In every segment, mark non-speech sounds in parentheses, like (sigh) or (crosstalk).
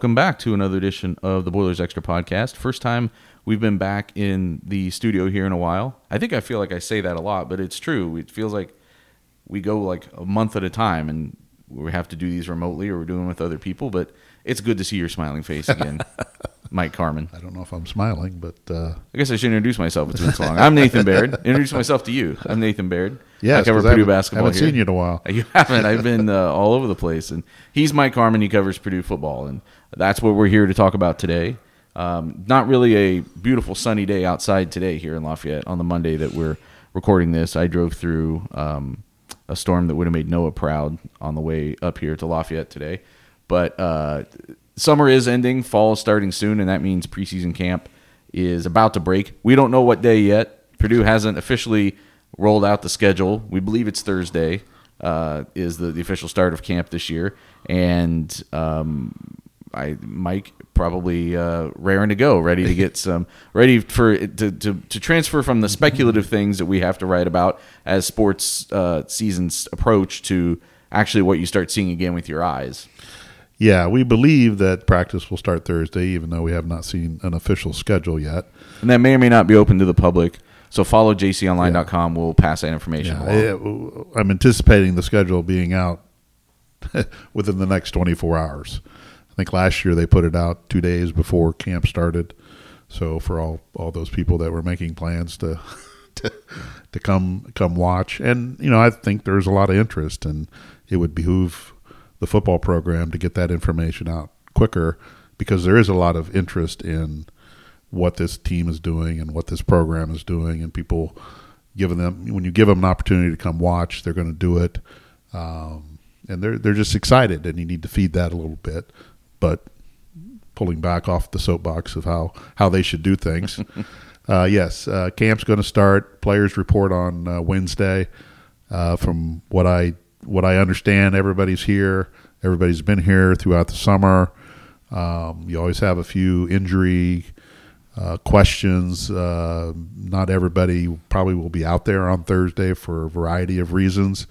Welcome back to another edition of the Boilers Extra podcast. First time we've been back in the studio here in a while. I think I feel like I say that a lot, but it's true. It feels like we go like a month at a time and we have to do these remotely or we're doing with other people, but it's good to see your smiling face again, (laughs) Mike Carmin. I don't know if I'm smiling, but uh, I guess I should introduce myself. It's been so long. I'm Nathan Baird. Introduce myself to you. I'm Nathan Baird. yeah, I cover Purdue basketball. Haven't here. seen you in a while. (laughs) You haven't. I've been uh, all over the place, and he's Mike Carmin. He covers Purdue football, and that's what we're here to talk about today. Um, not really a beautiful sunny day outside today here in Lafayette on the Monday that we're recording this. I drove through um, a storm that would have made Noah proud on the way up here to Lafayette today, but uh, summer is ending, fall is starting soon, and that means preseason camp is about to break. We don't know what day yet. Purdue hasn't officially rolled out the schedule. We believe it's Thursday uh, is the, the official start of camp this year, and um, I Mike probably uh, raring to go, ready to get (laughs) some, ready for to, to to transfer from the speculative things that we have to write about as sports uh, seasons approach to actually what you start seeing again with your eyes. Yeah, we believe that practice will start Thursday, even though we have not seen an official schedule yet. And that may or may not be open to the public. So follow jconline.com. We'll pass that information along. I'm anticipating the schedule being out (laughs) within the next 24 hours. I think last year they put it out two days before camp started. So for all all those people that were making plans to (laughs) to, to come come watch, and you know I think there's a lot of interest, and it would behoove the football program to get that information out quicker because there is a lot of interest in what this team is doing and what this program is doing, and people giving them when you give them an opportunity to come watch, they're going to do it, um, and they're they're just excited, and you need to feed that a little bit, but pulling back off the soapbox of how how they should do things. (laughs) uh, yes, uh, camp's going to start. Players report on uh, Wednesday. Uh, from what I what I understand, everybody's here. Everybody's been here throughout the summer. Um, you always have a few injury uh, questions. Uh, not everybody probably will be out there on Thursday for a variety of reasons,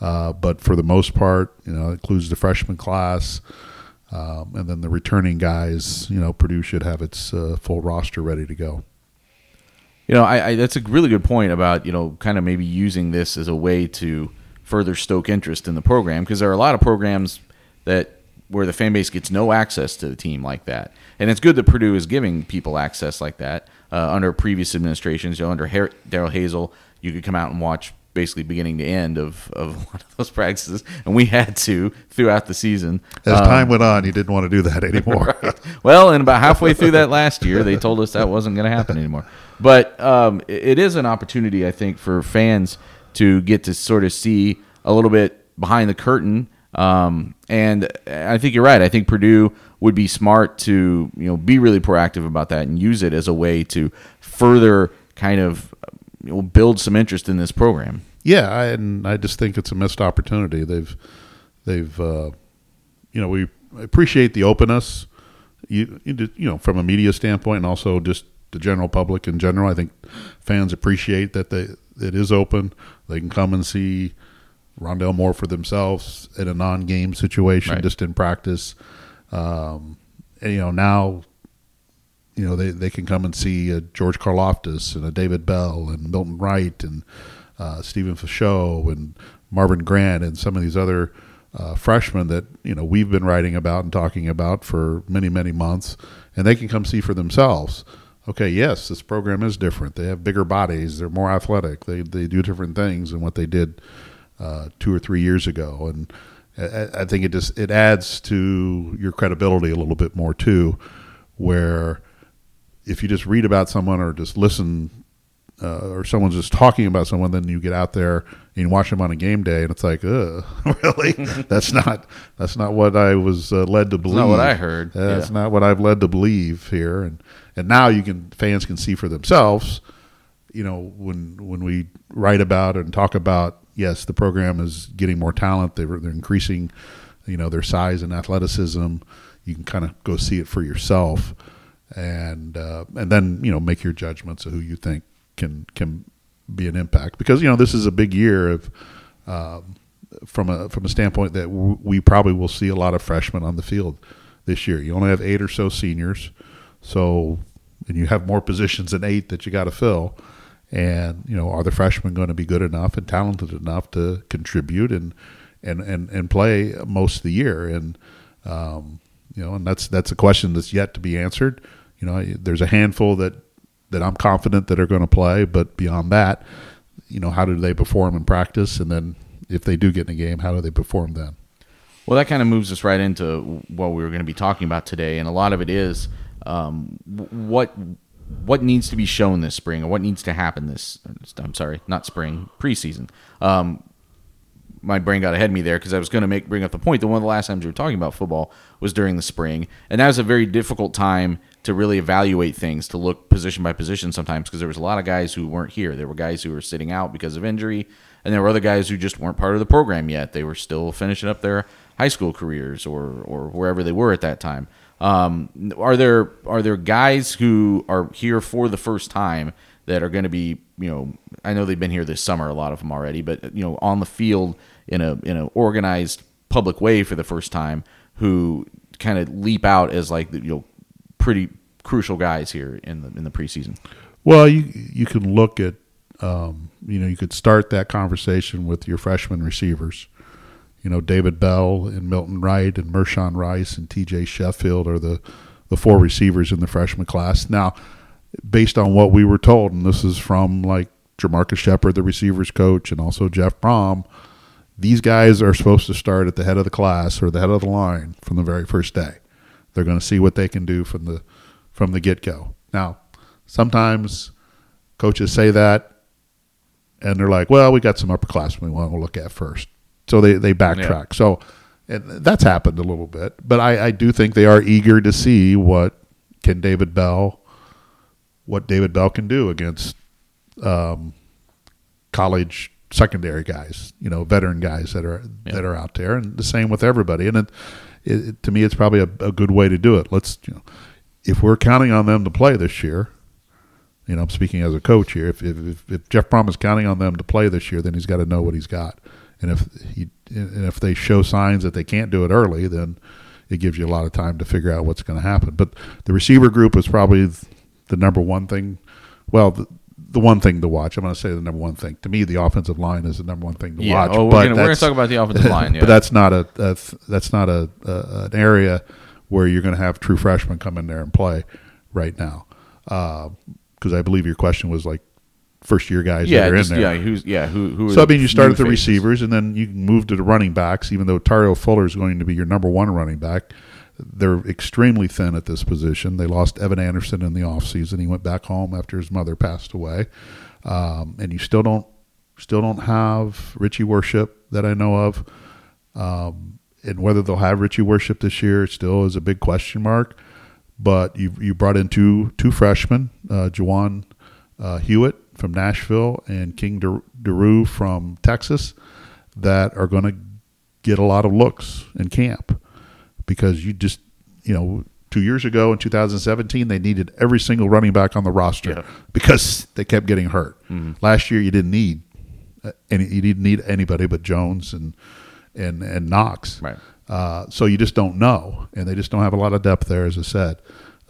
uh, but for the most part, you know, includes the freshman class. Um, and then the returning guys, you know, Purdue should have its uh, full roster ready to go. You know, I, I, that's a really good point about you know kind of maybe using this as a way to further stoke interest in the program because there are a lot of programs that where the fan base gets no access to the team like that, and it's good that Purdue is giving people access like that uh, under previous administrations. You know, under Har- Darrell Hazell, you could come out and watch basically beginning to end of, of (laughs) one of those practices, and we had to throughout the season. As Um, time went on, you didn't want to do that (laughs) anymore. Right. Well, and about halfway through that last year, they told us that wasn't going to happen anymore. But um, it- it is an opportunity, I think, for fans to get to sort of see a little bit behind the curtain. Um, and I think you're right. I think Purdue would be smart to you know be really proactive about that and use it as a way to further kind of know, build some interest in this program. Yeah, I, and I just think it's a missed opportunity. They've, they've, uh, you know, we appreciate the openness, you, you you know, from a media standpoint, and also just the general public in general. I think fans appreciate that they it is open. They can come and see Rondale Moore for themselves in a non-game situation, Right. just in practice. Um, and you know now you know they, they can come and see uh, George Karlaftis and a David Bell and Milton Wright and uh, Stephen Fichot and Marvin Grant and some of these other uh, freshmen that you know we've been writing about and talking about for many many months, and they can come see for themselves. Okay, yes, this program is different. They have bigger bodies. They're more athletic. They they do different things than what they did uh, two or three years ago, and I, I think it just it adds to your credibility a little bit more too, where if you just read about someone or just listen uh, or someone's just talking about someone, then you get out there and watch them on a game day, and it's like, Ugh, (laughs) really? (laughs) that's not that's not what I was uh, led to believe. That's not what I heard. That's Yeah. not what I've led to believe here, and and now you can fans can see for themselves. You know, when when we write about and talk about, yes, the program is getting more talent. They're they're increasing, you know, their size and athleticism. You can kind of go see it for yourself, and uh, and then you know make your judgments of who you think can can be an impact because you know this is a big year of um, from a from a standpoint that w- we probably will see a lot of freshmen on the field this year. You only have eight or so seniors, so and you have more positions than eight that you got to fill. And you know, are the freshmen going to be good enough and talented enough to contribute and and and, and play most of the year? And um, you know, and that's that's a question that's yet to be answered. You know, there's a handful that that I'm confident that are going to play, but beyond that, you know, how do they perform in practice, and then if they do get in a game, how do they perform then? Well, that kind of moves us right into what we were going to be talking about today, and a lot of it is um, what what needs to be shown this spring, or what needs to happen this. I'm sorry, not spring, preseason. Um, my brain got ahead of me there because I was going to make bring up the point that one of the last times we were talking about football was during the spring, and that was a very difficult time to really evaluate things, to look position by position sometimes because there was a lot of guys who weren't here. There were guys who were sitting out because of injury, and there were other guys who just weren't part of the program yet. They were still finishing up their high school careers or or wherever they were at that time. Um, are there are there guys who are here for the first time that are going to be you know I know they've been here this summer a lot of them already, but you know on the field in a in an organized public way for the first time who kind of leap out as like you know pretty crucial guys here in the in the preseason. Well, you you can look at um, you know you could start that conversation with your freshman receivers you know, David Bell and Milton Wright and Mershawn Rice and TJ Sheffield are the, the four receivers in the freshman class. Now, based on what we were told, and this is from like Jamarcus Shepard, the receivers coach, and also Jeff Brohm, these guys are supposed to start at the head of the class or the head of the line from the very first day. They're going to see what they can do from the from the get go. Now, sometimes coaches say that, and they're like, "Well, we got some upperclassmen we want to look at first so they they backtrack. Yeah. So and that's happened a little bit, but I, I do think they are eager to see what can David Bell, what David Bell can do against um, college secondary guys, you know, veteran guys that are yeah. that are out there, and the same with everybody. And it, it, to me, it's probably a, a, good way to do it. Let's, you know, if we're counting on them to play this year, you know, I'm speaking as a coach here. If if, if Jeff Brohm is counting on them to play this year, then he's got to know what he's got. And if he, and if they show signs that they can't do it early, then it gives you a lot of time to figure out what's going to happen. But the receiver group is probably the number one thing. Well, the, the one thing to watch. I'm going to say the number one thing. To me, the offensive line is the number one thing to yeah. watch. Oh, we're going to talk about the offensive line. (laughs) Yeah. but that's not a, a that's not a, a, an area where you're going to have true freshmen come in there and play right now. Because uh, I believe your question was like first year guys yeah, that are just, in there. Yeah, who's yeah who who. So I mean, you start at the faces? receivers, and then you move to the running backs. Even though Tario Fuller is going to be your number one running back, they're extremely thin at this position. They lost Evan Anderson in the offseason. He went back home after his mother passed away, um, and you still don't still don't have Richie Worship that I know of. Um, and whether they'll have Richie Worship this year still is a big question mark. But you you brought in two two freshmen, uh, Juwan uh, Hewitt from Nashville and King Doerue from Texas that are going to get a lot of looks in camp because you just, you know, two years ago in 2017, they needed every single running back on the roster yeah. because they kept getting hurt. Mm-hmm. Last year, you didn't need uh, any, you didn't need anybody but Jones and and and Knox. Right. Uh, so you just don't know, and they just don't have a lot of depth there, as I said.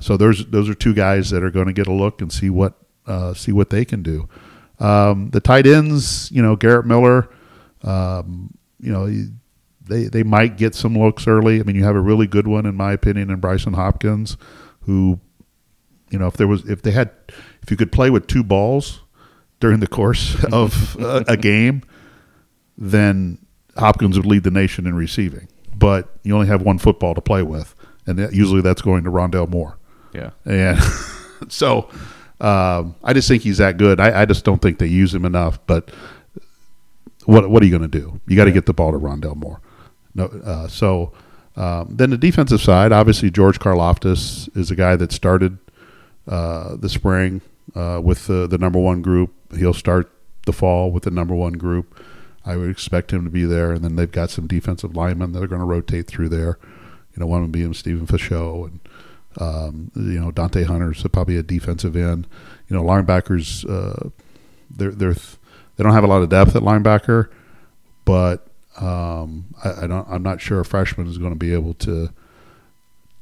So there's those are two guys that are going to get a look and see what uh, see what they can do. Um, the tight ends, you know, Garrett Miller, um, you know, they they might get some looks early. I mean, you have a really good one in my opinion in Brycen Hopkins, who, you know, if there was if they had if you could play with two balls during the course (laughs) of a, a game, then Hopkins would lead the nation in receiving. But you only have one football to play with, and that, usually that's going to Rondale Moore. Yeah, and (laughs) so um, I just think he's that good. I, I, just don't think they use him enough. But what what are you going to do? You got to yeah. get the ball to Rondale Moore. No, uh, so um, then the defensive side, obviously George Karlaftis is a guy that started uh, the spring uh, with the, the number one group. He'll start the fall with the number one group. I would expect him to be there, and then they've got some defensive linemen that are going to rotate through there. You know, one them being Stephen Fischel and um, you know, Dante Hunter's probably a defensive end. You know, linebackers, uh, they're, they're, they don't have a lot of depth at linebacker, but um, I, I, don't, I'm not sure a freshman is going to be able to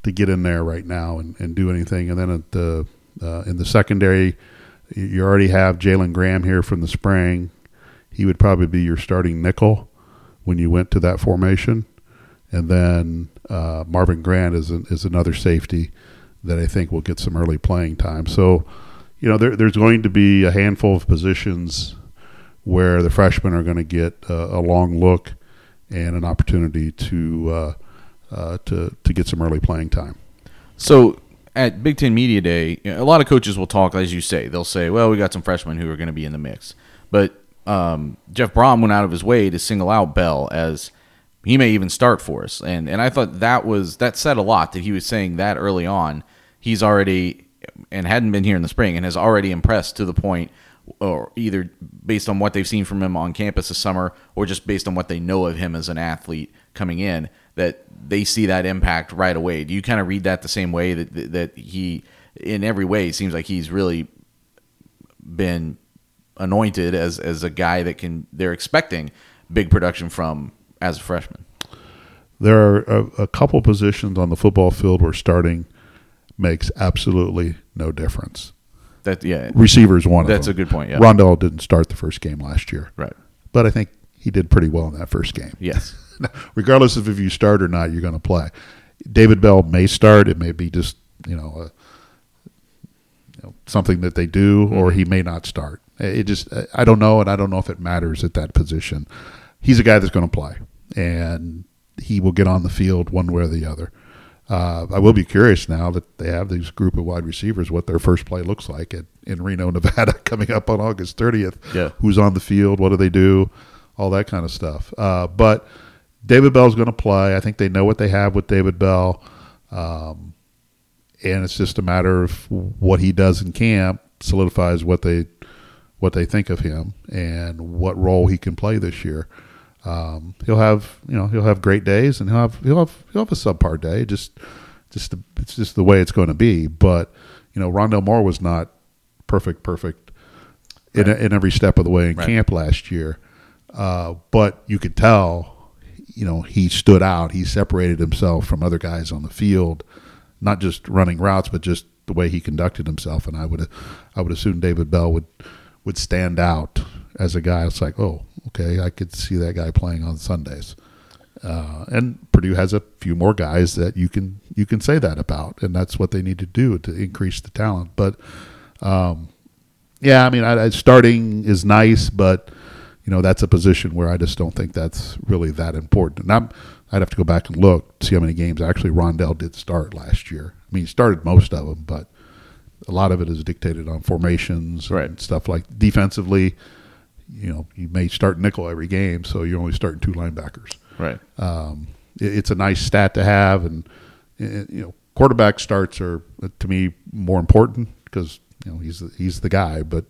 to get in there right now and, and do anything. And then at the uh, in the secondary, you already have Jalen Graham here from the spring. He would probably be your starting nickel when you went to that formation. And then uh, Marvin Grant is an, is another safety that I think will get some early playing time. So, you know, there, there's going to be a handful of positions where the freshmen are going to get a long look and an opportunity to uh, uh, to to get some early playing time. So at Big Ten Media Day, a lot of coaches will talk, as you say. They'll say, "Well, we got some freshmen who are going to be in the mix," but um, Jeff Brohm went out of his way to single out Bell as he may even start for us, and and I thought that was that said a lot that he was saying that early on. He's already and hadn't been here in the spring and has already impressed to the point or either based on what they've seen from him on campus this summer or just based on what they know of him as an athlete coming in that they see that impact right away. Do you kind of read that the same way that that he in every way seems like he's really been anointed as as a guy that can they're expecting big production from as a freshman. There are a, a couple positions on the football field where starting makes absolutely no difference. That yeah, receivers one. That's a good point. Yeah, Rondale didn't start the first game last year, right? But I think he did pretty well in that first game. Yes. (laughs) Regardless of if you start or not, you're going to play. David Bell may start. It may be just you know, a, you know something that they do, mm-hmm. or he may not start. It just I don't know, and I don't know if it matters at that position. He's a guy that's going to play, and he will get on the field one way or the other. Uh, I will be curious now that they have this group of wide receivers what their first play looks like at, in Reno, (laughs) Nevada, coming up on August 30th. Yeah. Who's on the field? What do they do? All that kind of stuff. Uh, but David Bell's going to play. I think they know what they have with David Bell. Um, and it's just a matter of what he does in camp solidifies what they what they think of him and what role he can play this year. Um, he'll have you know he'll have great days and he'll have he'll have he'll have a subpar day. Just just the, it's just the way it's going to be. But you know Rondale Moore was not perfect, perfect right. in in every step of the way in right. camp last year. Uh, but you could tell, you know, he stood out. He separated himself from other guys on the field, not just running routes, but just the way he conducted himself. And I would I would assume David Bell would would stand out as a guy. It's like, oh, okay, I could see that guy playing on Sundays. Uh, and Purdue has a few more guys that you can you can say that about, and that's what they need to do to increase the talent. But um, yeah, I mean, I, I, starting is nice, but you know that's a position where I just don't think that's really that important. And I'm, I'd have to go back and look see how many games actually Rondale did start last year. I mean, he started most of them, but a lot of it is dictated on formations right. and stuff like defensively you know you may start nickel every game, so you're only starting two linebackers. Right. Um, it, it's a nice stat to have, and, and you know quarterback starts are to me more important because you know he's the, he's the guy, but.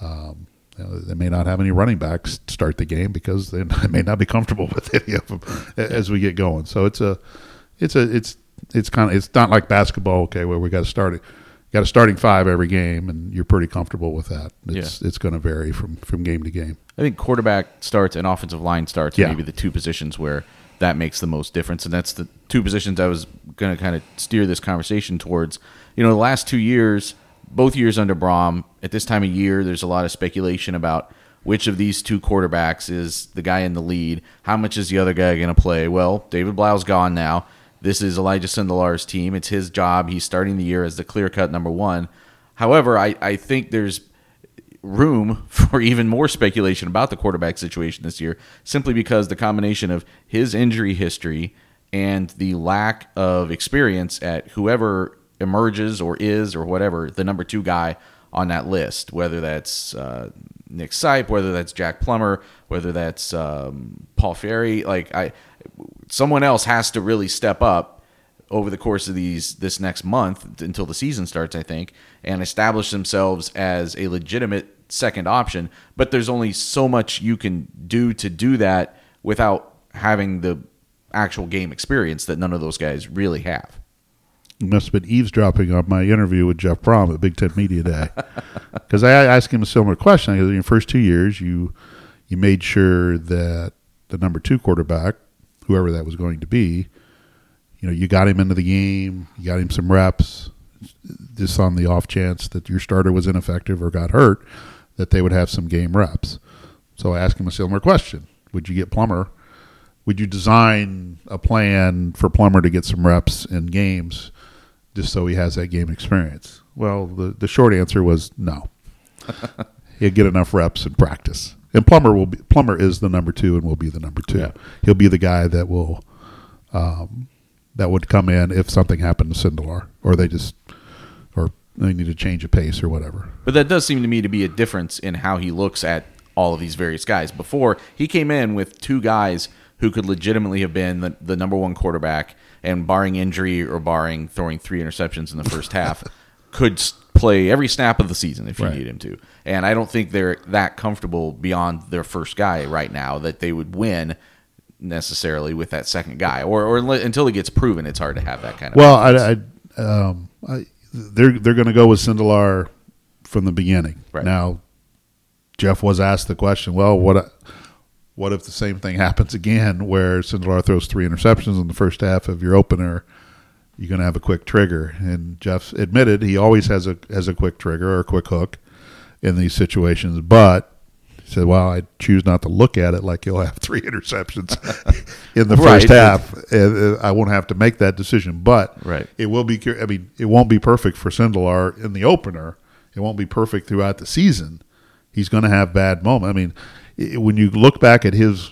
Um, you know, they may not have any running backs start the game because (laughs) they may not be comfortable with (laughs) any of them as we get going. So it's a, it's a, it's it's kind of it's not like basketball, okay, where we got to start it got a starting five every game, and you're pretty comfortable with that. It's yeah. it's going to vary from from game to game. I think quarterback starts and offensive line starts yeah. maybe the two positions where that makes the most difference, and that's the two positions I was going to kind of steer this conversation towards. You know, the last two years, both years under Brohm, at this time of year, there's a lot of speculation about which of these two quarterbacks is the guy in the lead. How much is the other guy going to play? Well, David Blough's gone now. This is Elijah Sindelar's team. It's his job. He's starting the year as the clear cut number one. However, I, I think there's room (laughs) for even more speculation about the quarterback situation this year, simply because the combination of his injury history and the lack of experience at whoever emerges or is or whatever the number two guy on that list, whether that's uh, Nick Sipe, whether that's Jack Plummer, whether that's um, Paul Ferry. Like I, someone else has to really step up over the course of these this next month until the season starts, I think, and establish themselves as a legitimate second option. But there's only so much you can do to do that without having the actual game experience that none of those guys really have. You must have been eavesdropping on my interview with Jeff Brohm at Big Ten Media Day, (laughs) because I asked him a similar question. Because in your first two years, you you made sure that the number two quarterback whoever that was going to be, you know, you got him into the game, you got him some reps, just on the off chance that your starter was ineffective or got hurt, that they would have some game reps. So I asked him a similar question: Would you get Plummer? Would you design a plan for Plummer to get some reps in games, just so he has that game experience? Well, the the short answer was no. (laughs) He'll get enough reps in practice, and Plummer will be Plummer is the number two and will be the number two. Yeah. He'll be the guy that will um, that would come in if something happened to Sindelar, or they just or they need to change a pace or whatever. But that does seem to me to be a difference in how he looks at all of these various guys. Before he came in with two guys who could legitimately have been the, the number one quarterback, and barring injury or barring throwing three interceptions in the first half, could play every snap of the season if you Right. need him to. And I don't think they're that comfortable beyond their first guy right now that they would win necessarily with that second guy, or or until it gets proven, it's hard to have that kind of. Well, I, I, um, I they're they're going to go with Sindelar from the beginning. Right. Now, Jeff was asked the question. Well, what what if the same thing happens again, where Sindelar throws three interceptions in the first half of your opener? You're going to have a quick trigger, and Jeff admitted he always has a has a quick trigger or a quick hook in these situations, but. he Said, "Well, I choose not to look at it like you'll have (laughs) three interceptions (laughs) in the Right. first half. And, uh, I won't have to make that decision, but Right. it will be. I mean, it won't be perfect for Sindelar in the opener. It won't be perfect throughout the season. He's going to have bad moments. I mean, when you look back at his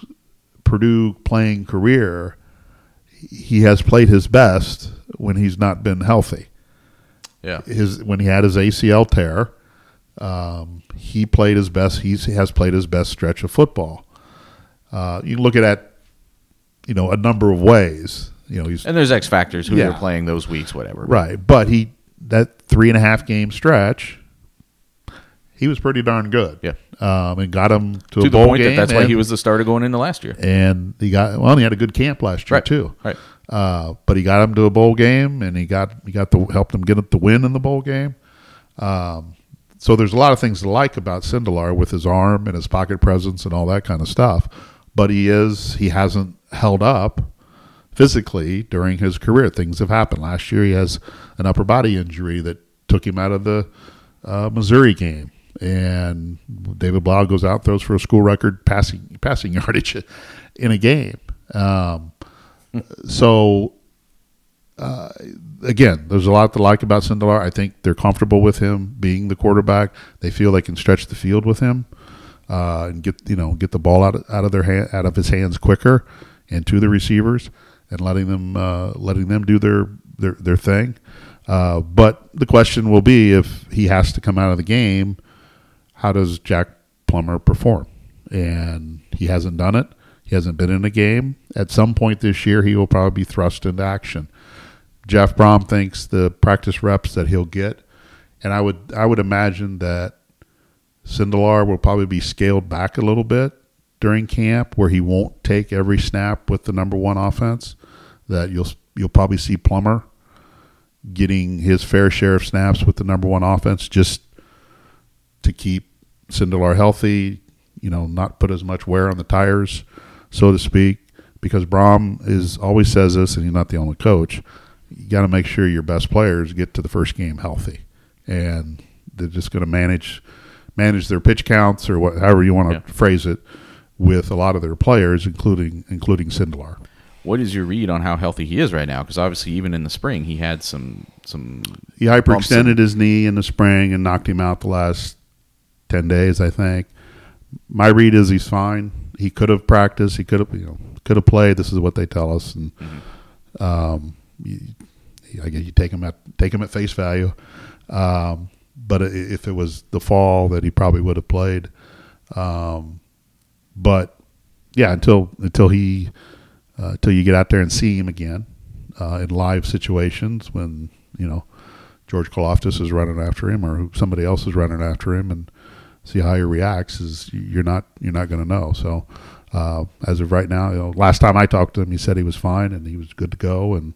Purdue playing career, he has played his best when he's not been healthy. yeah, His when he had his ACL tear, um, he played his best. He's, he has played his best stretch of football. Uh, you can look at that, you know, a number of ways. You know, he's and there's X factors who Yeah. they're playing those weeks, whatever. Right, but he that three and a half game stretch, he was pretty darn good. Yeah. Um, and got him to, To a the bowl point game. that that's why he was the starter going into last year. and he got well. He had a good camp last year Right. too. Right. Uh, but he got him to a bowl game, and he got he got the helped him get the win in the bowl game. Um, so there's a lot of things to like about Sindelar with his arm and his pocket presence and all that kind of stuff. But he is he hasn't held up physically during his career. Things have happened. Last year he has an upper body injury that took him out of the uh, Missouri game. And David Blough goes out, throws for a school record passing passing (laughs) yardage in a game. Um, so uh, again, there's a lot to like about Sindelar. I think they're comfortable with him being the quarterback. They feel they can stretch the field with him uh, and get you know get the ball out of, out of their hand, out of his hands quicker and to the receivers and letting them uh, letting them do their their, their thing. Uh, but the question will be if he has to come out of the game, how does Jack Plummer perform? And he hasn't done it. He hasn't been in a game. At some point this year, he will probably be thrust into action. Jeff Brohm thinks the practice reps that he'll get, and I would I would imagine that Sindelar will probably be scaled back a little bit during camp, where he won't take every snap with the number one offense. That you'll you'll probably see Plummer getting his fair share of snaps with the number one offense, just to keep Sindelar healthy. You know, not put as much wear on the tires, so to speak. Because Brohm is always says this, and he's not the only coach. You got to make sure your best players get to the first game healthy, and they're just going to manage manage their pitch counts or what, however you want to Yeah. phrase it, with a lot of their players, including including Sindelar. What is your read on how healthy he is right now? Because obviously, even in the spring, he had some some. He hyperextended his knee in the spring and knocked him out the last ten days, I think. My read is he's fine. He could have practiced. He could have, you know, could have played. This is what they tell us, and um, you, I guess you take him at take him at face value. Um, but if it was the fall, that he probably would have played. Um, but yeah, until until he uh, until you get out there and see him again uh, in live situations when you know George Karlaftis is running after him or somebody else is running after him and see how he reacts is you're not you're not going to know. So uh, as of right now, you know, last time I talked to him, he said he was fine and he was good to go and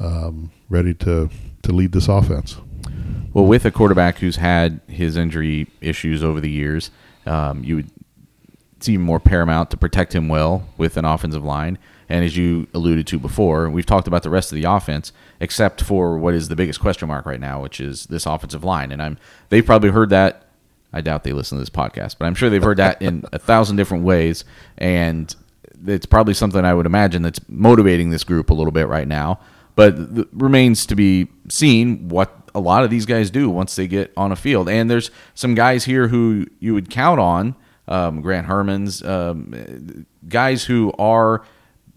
um, ready to to lead this offense. Well, with a quarterback who's had his injury issues over the years, um, you would seem more paramount to protect him well with an offensive line. And as you alluded to before, we've talked about the rest of the offense, except for what is the biggest question mark right now, which is this offensive line. And I'm they've probably heard that. I doubt they listen to this podcast, but I'm sure they've heard that in a thousand different ways. And it's probably something I would imagine that's motivating this group a little bit right now. But it remains to be seen what a lot of these guys do once they get on a field. And there's some guys here who you would count on, um, Grant Hermanns, um, guys who are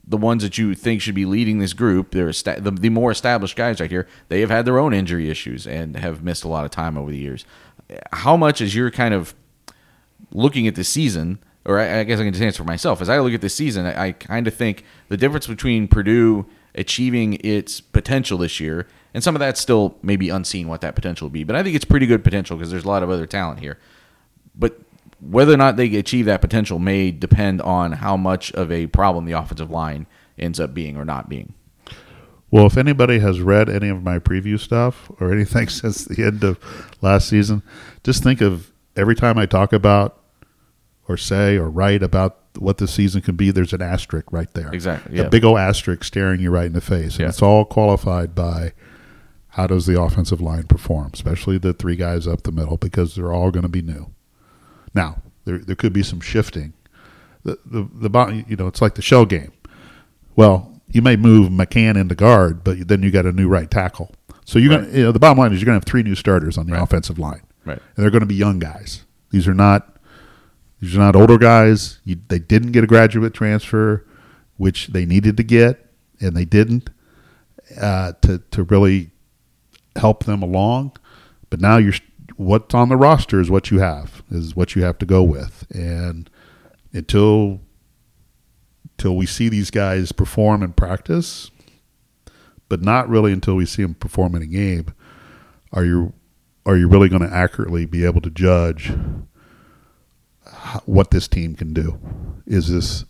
the ones that you think should be leading this group. They're the, the more established guys right here. They have had their own injury issues and have missed a lot of time over the years. How much is your kind of looking at the season? Or I, I guess I can just answer for myself. As I look at this season, I, I kind of think the difference between Purdue achieving its potential this year and some of that's still maybe unseen what that potential will be. But I think it's pretty good potential because there's a lot of other talent here. But whether or not they achieve that potential may depend on how much of a problem the offensive line ends up being or not being. Well, if anybody has read any of my preview stuff or (laughs) anything since the end of last season, just think of every time I talk about or say or write about what the season can be, there's an asterisk right there. Exactly. A Yeah. big old asterisk staring you right in the face. And Yeah. it's all qualified by how does the offensive line perform, especially the three guys up the middle, because they're all going to be new. Now, there there could be some shifting. The the the you know, it's like the shell game. Well, you may move McCann into guard, but then you got a new right tackle. So you're Right. to, you know, the bottom line is you're going to have three new starters on the Right. offensive line, Right. and they're going to be young guys. These are not these are not older guys. You, they didn't get a graduate transfer, which they needed to get, and they didn't uh, to to really help them along. But now you're what's on the roster is what you have is what you have to go with, and until until we see these guys perform in practice, but not really until we see them perform in a game, are you are you really going to accurately be able to judge what this team can do? Is this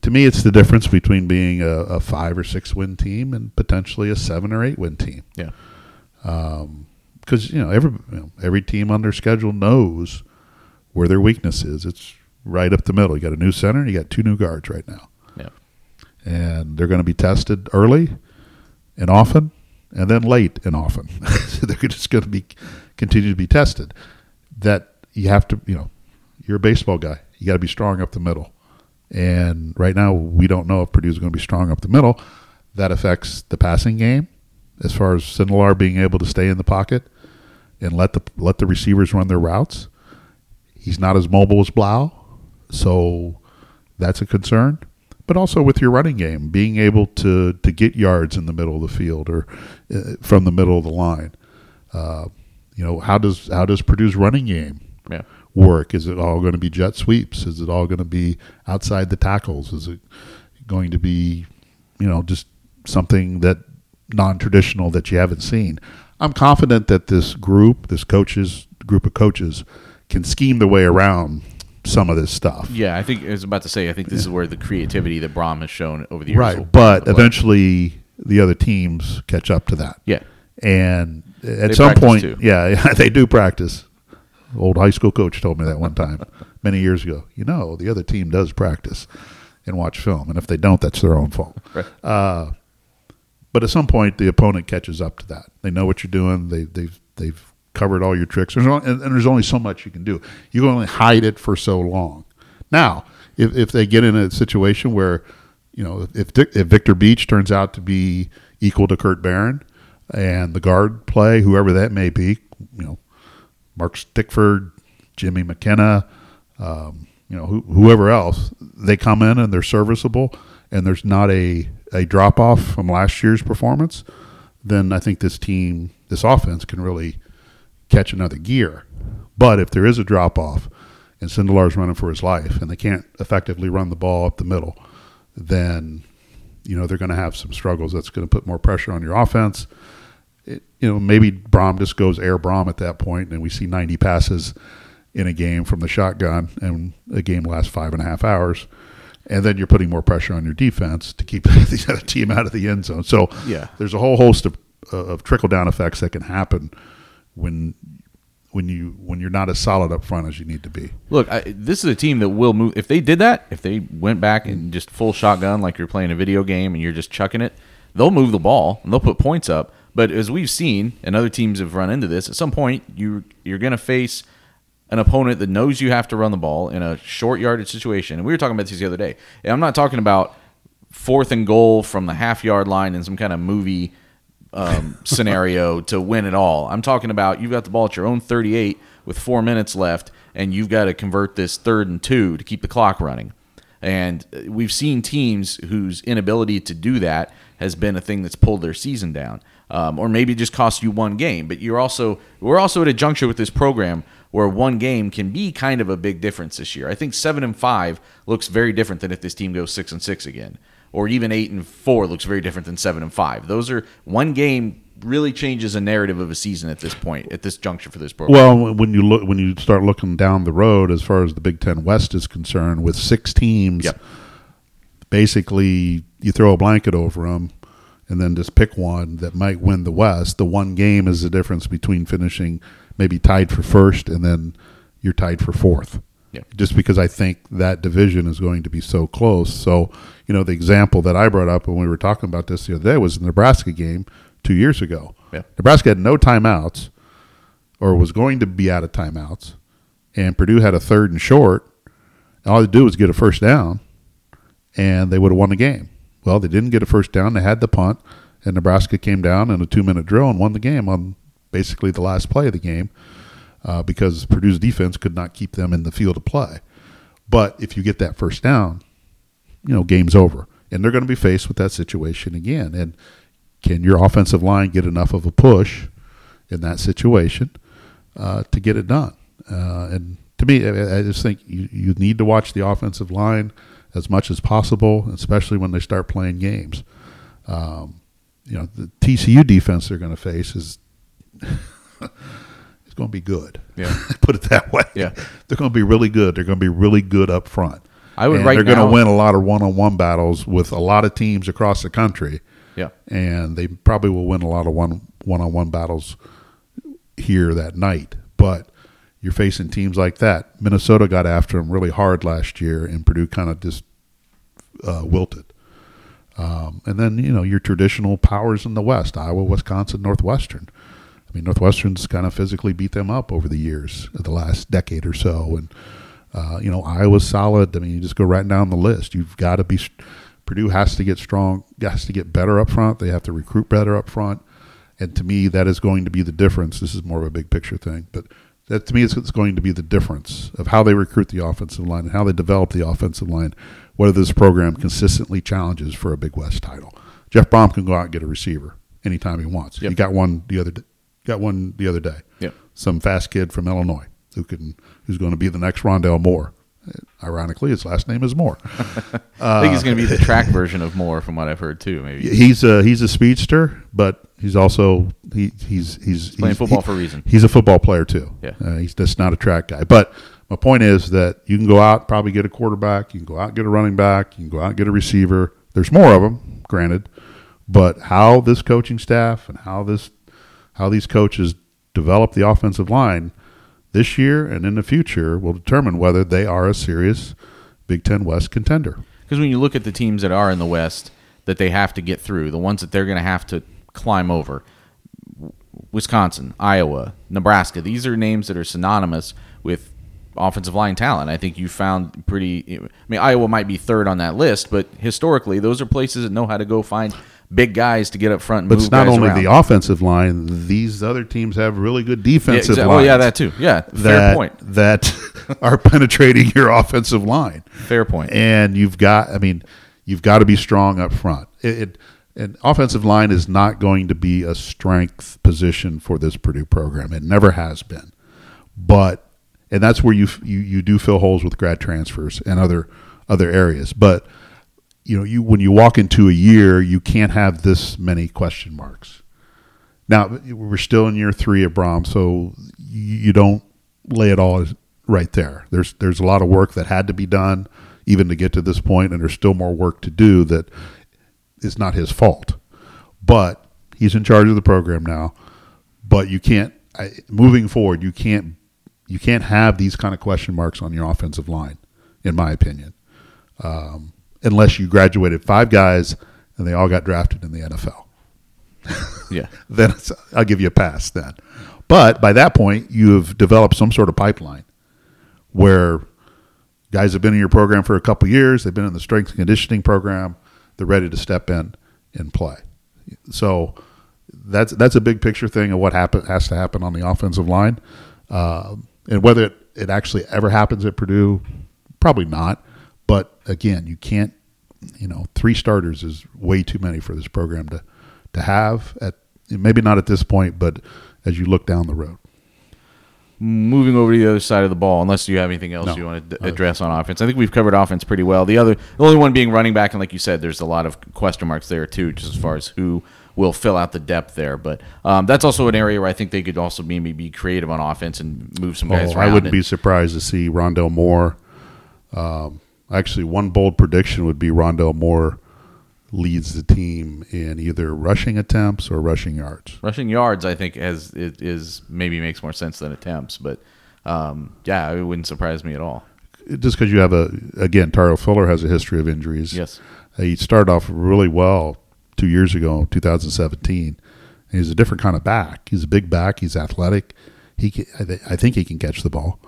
to me, it's the difference between being a, a five or six win team and potentially a seven or eight win team. Yeah. Um, because you know every you know, every team on their schedule knows where their weakness is. It's right up the middle. You got a new center, and you got two new guards right now, Yeah. and they're going to be tested early and often, and then late and often. (laughs) so they're just going to be continue to be tested. That you have to, you know, you're a baseball guy. You got to be strong up the middle. And right now, we don't know if Purdue's going to be strong up the middle. That affects the passing game, as far as Sindelar being able to stay in the pocket and let the let the receivers run their routes. He's not as mobile as Blough, so that's a concern. But also with your running game, being able to to get yards in the middle of the field or uh, from the middle of the line. Uh, you know how does how does Purdue's running game Yeah. work? Is it all going to be jet sweeps? Is it all going to be outside the tackles? Is it going to be, you know, just something that non-traditional that you haven't seen? I'm confident that this group, this coaches group of coaches, can scheme their way around some of this stuff. Yeah, I think I was about to say. I think this is where the creativity that Brohm has shown over the years. Right, but eventually the other teams catch up to that. yeah, And at They some point, too. (laughs) yeah, they do practice. Old high school coach told me that one time (laughs) many years ago. You know, the other team does practice and watch film, and if they don't, that's their own fault. Right. Uh, but at some point, the opponent catches up to that. They know what you're doing. They, they've they've covered all your tricks. There's only, and, there's only so much you can do. You can only hide it for so long. Now, if if they get in a situation where, you know, if if Viktor Beach turns out to be equal to Kirk Barron, and the guard play, whoever that may be, you know, Mark Stickford, Jimmy McKenna, um, you know, who, whoever else, they come in and they're serviceable, and there's not a a drop off from last year's performance, then I think this team, this offense, can really catch another gear. But if there is a drop off, and Sindelar's running for his life, and they can't effectively run the ball up the middle, then you know they're going to have some struggles. That's going to put more pressure on your offense. It, you know, maybe Brohm just goes air Brohm at that point, and we see 90 passes in a game from the shotgun, and a game lasts five and a half hours. And then you're putting more pressure on your defense to keep (laughs) the other team out of the end zone. So Yeah. there's a whole host of, uh, of trickle down effects that can happen when when you when you're not as solid up front as you need to be. Look, I, this is a team that will move. If they did that, if they went back and just full shotgun like you're playing a video game and you're just chucking it, they'll move the ball and they'll put points up. But as we've seen, and other teams have run into this, at some point you you're going to face an opponent that knows you have to run the ball in a short yardage situation. And we were talking about this the other day. And I'm not talking about fourth and goal from the half yard line in some kind of movie um, scenario to win it all. I'm talking about you've got the ball at your own 38 with four minutes left, and you've got to convert this third and two to keep the clock running. And uh, we've seen teams whose inability to do that has been a thing that's pulled their season down, um, or maybe just cost you one game. But you're also we're also at a juncture with this program where one game can be kind of a big difference this year. I think seven and five looks very different than if this team goes six and six again or even eight and four looks very different than seven and five. Those are one game really changes a narrative of a season at this point, at this juncture for this program. Well, when you look, when you start looking down the road, as far as the Big Ten West is concerned, with six teams, Yep. basically you throw a blanket over them, and then just pick one that might win the West. The one game is the difference between finishing maybe tied for first and then you're tied for fourth. Yeah. Just because I think that division is going to be so close. So, you know, the example that I brought up when we were talking about this the other day was the Nebraska game two years ago. Yeah. Nebraska had no timeouts or was going to be out of timeouts, and Purdue had a third and short. All they do was get a first down, and they would have won the game. Well, they didn't get a first down. They had the punt, and Nebraska came down in a two minute drill and won the game on basically the last play of the game uh, because Purdue's defense could not keep them in the field of play. But if you get that first down, you know, game's over. And they're going to be faced with that situation again. And can your offensive line get enough of a push in that situation uh, to get it done? Uh, and to me, I, I just think you, you need to watch the offensive line as much as possible, especially when they start playing games. Um, you know, the TCU defense they're going to face is (laughs) going to be good. Yeah. (laughs) Put it that way. Yeah. They're going to be really good. They're going to be really good up front. I would And right they're going to win a lot of one-on-one battles with a lot of teams across the country, yeah. and they probably will win a lot of one one-on-one battles here that night. But you're facing teams like that. Minnesota got after them really hard last year, and Purdue kind of just uh, wilted. Um, and then you know your traditional powers in the West: Iowa, Wisconsin, Northwestern. I mean, Northwestern's kind of physically beat them up over the years, the last decade or so, and uh, you know Iowa's solid. I mean, you just go right down the list. You've got to be. Purdue has to get strong, has to get better up front. They have to recruit better up front, and to me, that is going to be the difference. This is more of a big picture thing, but that to me, it's, it's going to be the difference of how they recruit the offensive line and how they develop the offensive line. Whether this program consistently challenges for a Big West title. Jeff Brohm can go out and get a receiver anytime he wants. Yep. He got one the other d- got one the other day. Yep. Some fast kid from Illinois who can who's going to be the next Rondale Moore. Ironically, his last name is Moore. (laughs) I think he's going to be the track version of Moore, from what I've heard too. Maybe (laughs) he's a he's a speedster, but he's also he he's he's, playing he's- football he- for a reason. He's a football player too. Yeah. uh, he's just not a track guy. But my point is that you can go out probably get a quarterback, you can go out and get a running back, you can go out and get a receiver. There's more of them, granted, but how this coaching staff and how this how these coaches develop the offensive line this year and in the future will determine whether they are a serious Big Ten West contender. Because when you look at the teams that are in the West that they have to get through, the ones that they're going to have to climb over, Wisconsin, Iowa, Nebraska, these are names that are synonymous with offensive line talent. I think you found pretty. I mean, Iowa might be third on that list, but historically, those are places that know how to go find big guys to get up front. And But it's not only around. the offensive line; these other teams have really good Yeah, defensive exa- lines. Oh yeah, that too. Yeah, fair point. that (laughs) are penetrating your offensive line. Fair point. And you've got, I mean, you've got to be strong up front. It, it an offensive line is not going to be a strength position for this Purdue program. It never has been. But and that's where you you you do fill holes with grad transfers and other other areas. But you know, you when you walk into a year, you can't have this many question marks. Now we're still in year three of Brohm, so you you don't lay it all right there. There's there's a lot of work that had to be done even to get to this point, and there's still more work to do that is not his fault. But he's in charge of the program now. But you can't. I, moving forward, you can't you can't have these kind of question marks on your offensive line, in my opinion, um, unless you graduated five guys and they all got drafted in the NFL. (laughs) Yeah. (laughs) then it's, I'll give you a pass then. But by that point, you have developed some sort of pipeline where guys have been in your program for a couple years, they've been in the strength and conditioning program, they're ready to step in and play. So that's that's a big picture thing of what happen, has to happen on the offensive line, uh, and whether it, it actually ever happens at Purdue, probably not. Again, you can't. You know, three starters is way too many for this program to to have at maybe not at this point, but as you look down the road. Moving over to the other side of the ball, unless you have anything else No. you want to d- address on offense. I think we've covered offense pretty well. The other, the only one being running back, and like you said, there's a lot of question marks there too, just as far as who will fill out the depth there. But um, that's also an area where I think they could also maybe be creative on offense and move some guys Oh, around. I wouldn't and- be surprised to see Rondale Moore. Um, actually, one bold prediction would be Rondale Moore leads the team in either rushing attempts or rushing yards. Rushing yards, I think, has it is maybe makes more sense than attempts, but um, yeah, it wouldn't surprise me at all. Just because you have a again, Tario Fuller has a history of injuries. Yes, he started off really well two years ago, 2017. And he's a different kind of back. He's a big back. He's athletic. He, can, I, th- I think he can catch the ball,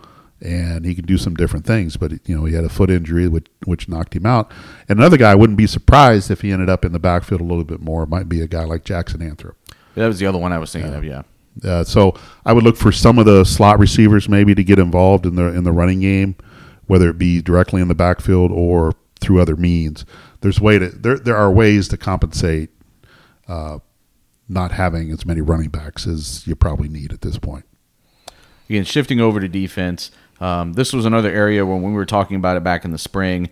and he can do some different things. But you know, he had a foot injury which which knocked him out. And another guy I wouldn't be surprised if he ended up in the backfield a little bit more. It might be a guy like Jackson Anthrop. that was the other one I was thinking of. Yeah, Uh, so I would look for some of the slot receivers maybe to get involved in the in the running game, whether it be directly in the backfield or through other means. There's way to there there are ways to compensate uh, not having as many running backs as you probably need at this point. Again, shifting over to defense, um, this was another area when we were talking about it back in the spring.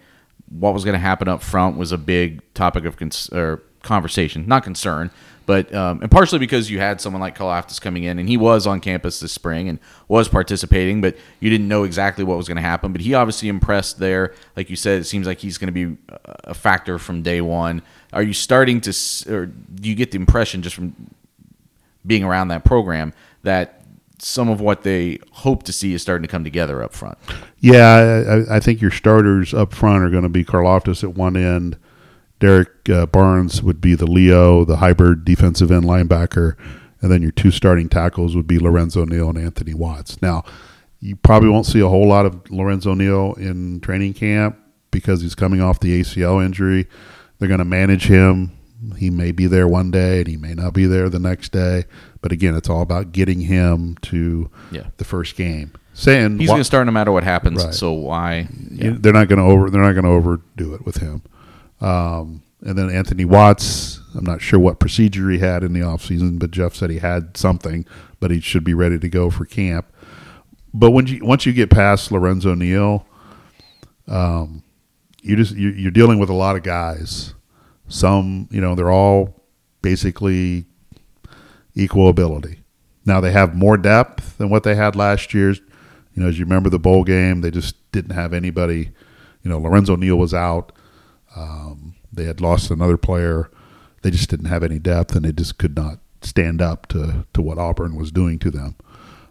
What was going to happen up front was a big topic of or conversation, not concern, but um, and partially because you had someone like Karlaftis coming in, and he was on campus this spring and was participating, but you didn't know exactly what was going to happen. But he obviously impressed there, like you said. It seems like he's going to be a factor from day one. Are you starting to, or do you get the impression just from being around that program that some of what they hope to see is starting to come together up front. Yeah, I, I think your starters up front are going to be Karlaftis at one end. Derrick uh, Barnes would be the Leo, the hybrid defensive end linebacker, and then your two starting tackles would be Lorenzo Neal and Anthony Watts. Now, you probably won't see a whole lot of Lorenzo Neal in training camp because he's coming off the ACL injury. They're going to manage him. He may be there one day and he may not be there the next day. But again, it's all about getting him to Yeah. the first game. Saying He's going to start no matter what happens. Right. So why? you- they're not going to over they're not going to overdo it with him. Um, and then Anthony Watts, I'm not sure what procedure he had in the offseason, but Jeff said he had something, but he should be ready to go for camp. But when you once you get past Lorenzo Neal, um, you just you, you're dealing with a lot of guys. Some, you know, they're all basically equal ability. Now they have more depth than what they had last year. You know, as you remember the bowl game, they just didn't have anybody. You know, Lorenzo Neal was out. Um, they had lost another player. They just didn't have any depth, and they just could not stand up to to what Auburn was doing to them.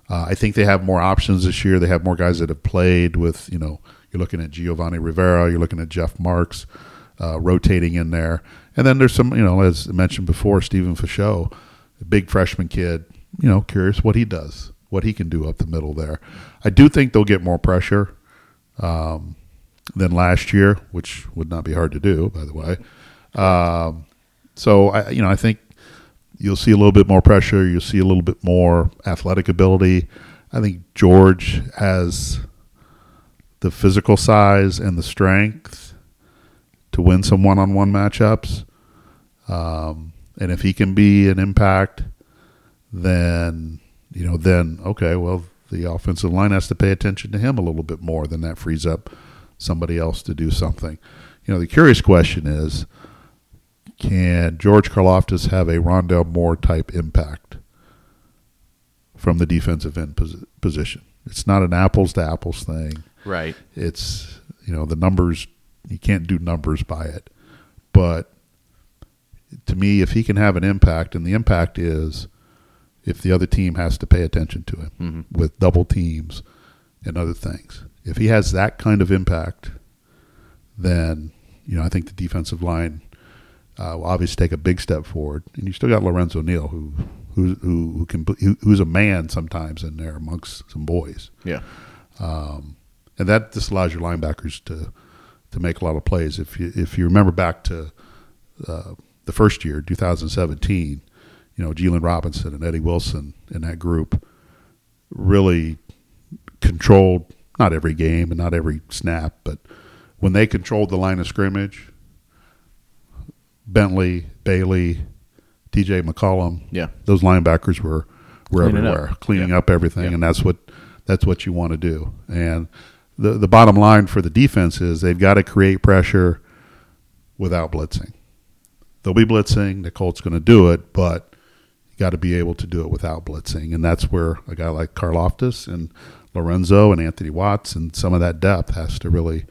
Uh, I think they have more options this year. They have more guys that have played with. You know, you're looking at Giovanni Rivera. You're looking at Jeff Marks uh, rotating in there, and then there's some. You know, as I mentioned before, Stephen Fichot, big freshman kid. You know, curious what he does, what he can do up the middle there. I do think they'll get more pressure um, than last year, which would not be hard to do, by the way. Um, so I, you know, I think you'll see a little bit more pressure. You'll see a little bit more athletic ability. I think George has the physical size and the strength to win some one-on-one matchups. Um, and if he can be an impact, then you know, then okay, well, the offensive line has to pay attention to him a little bit more. Then that frees up somebody else to do something. You know, the curious question is, can George Karlaftis have a Rondale Moore type impact from the defensive end posi- position? It's not an apples to apples thing. Right. It's you know the numbers. You can't do numbers by it, but to me, if he can have an impact, and the impact is if the other team has to pay attention to him Mm-hmm. with double teams and other things. If he has that kind of impact, then you know I think the defensive line uh, will obviously take a big step forward. And you still got Lorenzo Neal, who who who, who can who, who's a man sometimes in there amongst some boys, Yeah. and that just allows your linebackers to to make a lot of plays. If you if you remember back to uh, the first year, 2017, you know, Jalen Robinson and Eddy Wilson in that group really controlled not every game and not every snap, but when they controlled the line of scrimmage, Bentley, Bailey, TJ McCollum, Yeah. those linebackers were were Cleaning up. everywhere, cleaning Yeah. up everything, Yeah. and that's what that's what you want to do. And the the bottom line for the defense is they've got to create pressure without blitzing. They'll be blitzing. The Colts going to do it, but you got to be able to do it without blitzing, and that's where a guy like Karlaftis and Lorenzo and Anthony Watts and some of that depth has to really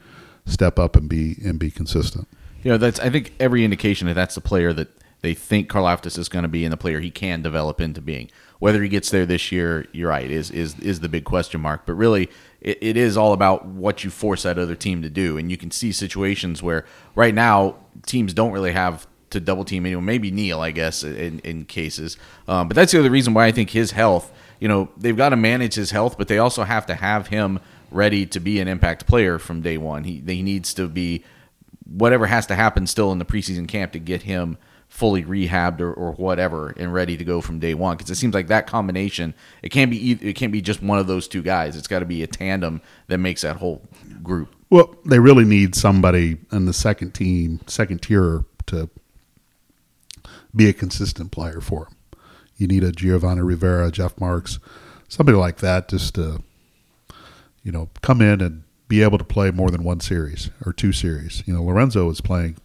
step up and be and be consistent. You know, that's I think every indication that that's the player that they think Karlaftis is going to be and the player he can develop into being. Whether he gets there this year, you're right, is is is the big question mark. But really, it, it is all about what you force that other team to do. And you can see situations where right now teams don't really have to double team anyone. Maybe Neal, I guess, in, in cases. Um, but that's the other reason why I think his health. You know, they've got to manage his health, but they also have to have him ready to be an impact player from day one. He he needs to be whatever has to happen still in the preseason camp to get him fully rehabbed or, or whatever and ready to go from day one because it seems like that combination it can't be either, it can't be just one of those two guys it's got to be a tandem that makes that whole group Well, they really need somebody in the second team, second tier to be a consistent player for them. You need a Giovanni Rivera, Jeff Marks, somebody like that, just to you know come in and be able to play more than one series or two series. You know, Lorenzo was playing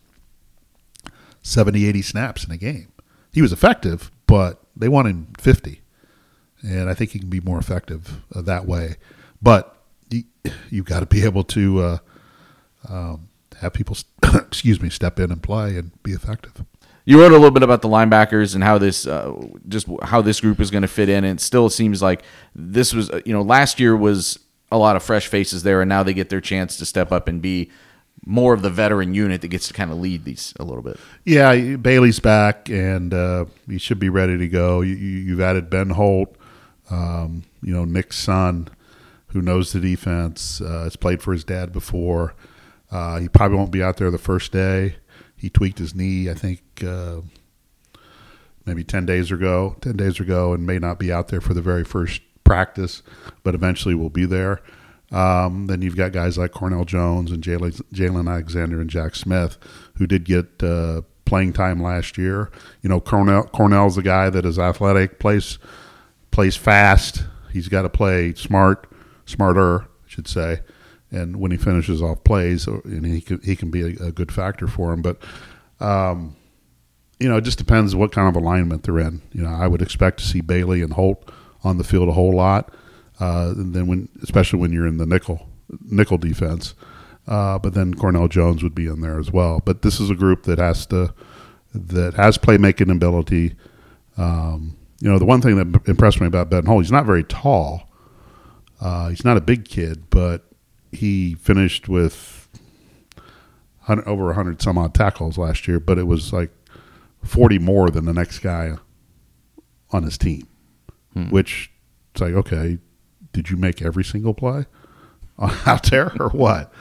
70, 80 snaps in a game. He was effective, but they want him 50. And I think he can be more effective uh, that way. But you, you've got to be able to uh, um, have people, (coughs) excuse me, step in and play and be effective. You wrote a little bit about the linebackers and how this uh, just how this group is going to fit in and it still seems like this was uh, you know last year was a lot of fresh faces there and now they get their chance to step up and be more of the veteran unit that gets to kind of lead these a little bit Yeah, Bailey's back, and uh, he should be ready to go. You, you've added Ben Holt, um, you know Nick's son, who knows the defense. Uh, has played for his dad before. Uh, he probably won't be out there the first day. He tweaked his knee, I think, uh, maybe ten days ago. Ten days ago, and may not be out there for the very first practice, but eventually will be there. Um, then you've got guys like Cornell Jones and Jalen Alexander and Jack Smith, who did get uh, playing time last year. You know, Cornell Cornell's a guy that is athletic, plays plays fast. He's got to play smart, smarter, I should say. And when he finishes off plays, uh, and he can, he can be a, a good factor for him. But um, you know, it just depends what kind of alignment they're in. You know, I would expect to see Bailey and Holt on the field a whole lot. Uh, and then when, especially when you're in the nickel nickel defense, uh, but then Cornell Jones would be in there as well. But this is a group that has to that has playmaking ability. Um, you know, the one thing that impressed me about Ben Holt, he's not very tall. Uh, he's not a big kid, but he finished with 100, over 100 some odd tackles last year, but it was like 40 more than the next guy on his team, which it's like, okay, did you make every single play (laughs) out there or what?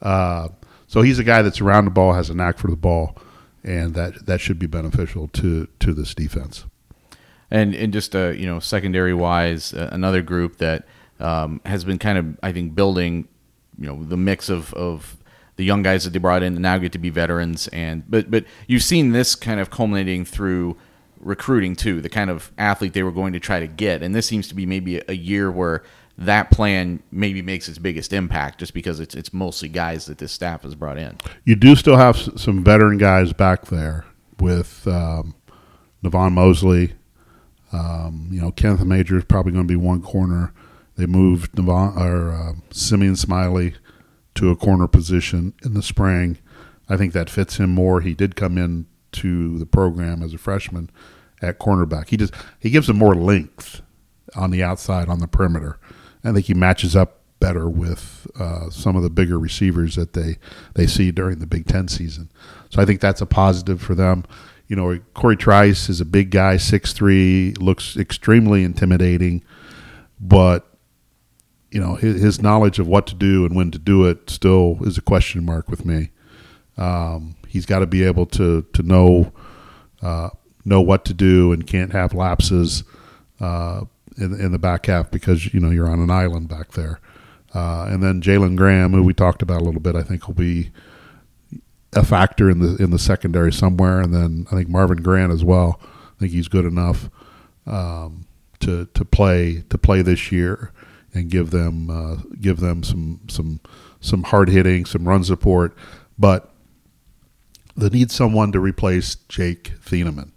Uh, so he's a guy that's around the ball, has a knack for the ball, and that that should be beneficial to to this defense. and and just uh, you know secondary wise uh, another group that um, has been kind of I think building you know the mix of of the young guys that they brought in now get to be veterans and but but you've seen this kind of culminating through recruiting too the kind of athlete they were going to try to get and this seems to be maybe a year where that plan maybe makes its biggest impact just because it's it's mostly guys that this staff has brought in. You do still have some veteran guys back there with um, Navon Mosby. Um, you know, Kenneth Major is probably going to be one corner. They moved Navon, or uh, Simeon Smiley to a corner position in the spring. I think that fits him more. He did come in to the program as a freshman at cornerback. He just he gives him more length on the outside on the perimeter. I think he matches up better with uh, some of the bigger receivers that they they see during the Big Ten season. So I think that's a positive for them. You know, Corey Trice is a big guy, six three, looks extremely intimidating, but you know his, his, knowledge of what to do and when to do it still is a question mark with me. Um, he's got to be able to to know uh, know what to do and can't have lapses uh, in, in the back half because you know you're on an island back there. Uh, and then Jalen Graham, who we talked about a little bit, I think will be a factor in the in the secondary somewhere. And then I think Marvin Grant as well. I think he's good enough um, to to play to play this year and give them uh, give them some some some hard hitting, some run support. But they need someone to replace Jake Thieneman,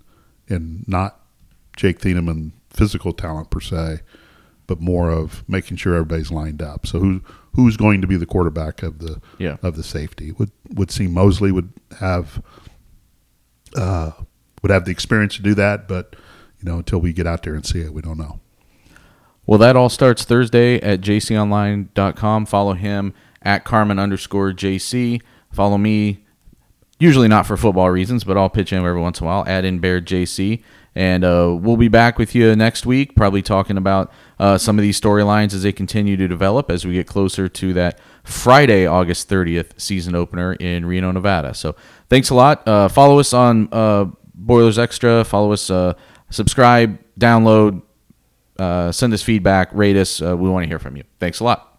and not Jake Thieneman physical talent per se, but more of making sure everybody's lined up. So who who's going to be the quarterback of the yeah. of the safety? Would would seem Mosby would have uh, would have the experience to do that, but you know until we get out there and see it, we don't know. Well, that all starts Thursday at jconline.com. Follow him at Carmin underscore JC. Follow me, usually not for football reasons, but I'll pitch in every once in a while. Add in Bear JC. And uh, we'll be back with you next week, probably talking about uh, some of these storylines as they continue to develop as we get closer to that Friday, August 30th season opener in Reno, Nevada. So thanks a lot. Uh, follow us on uh, Boilers Extra. Follow us, uh, subscribe, download, uh, send us feedback, rate us. we want to hear from you. Thanks a lot.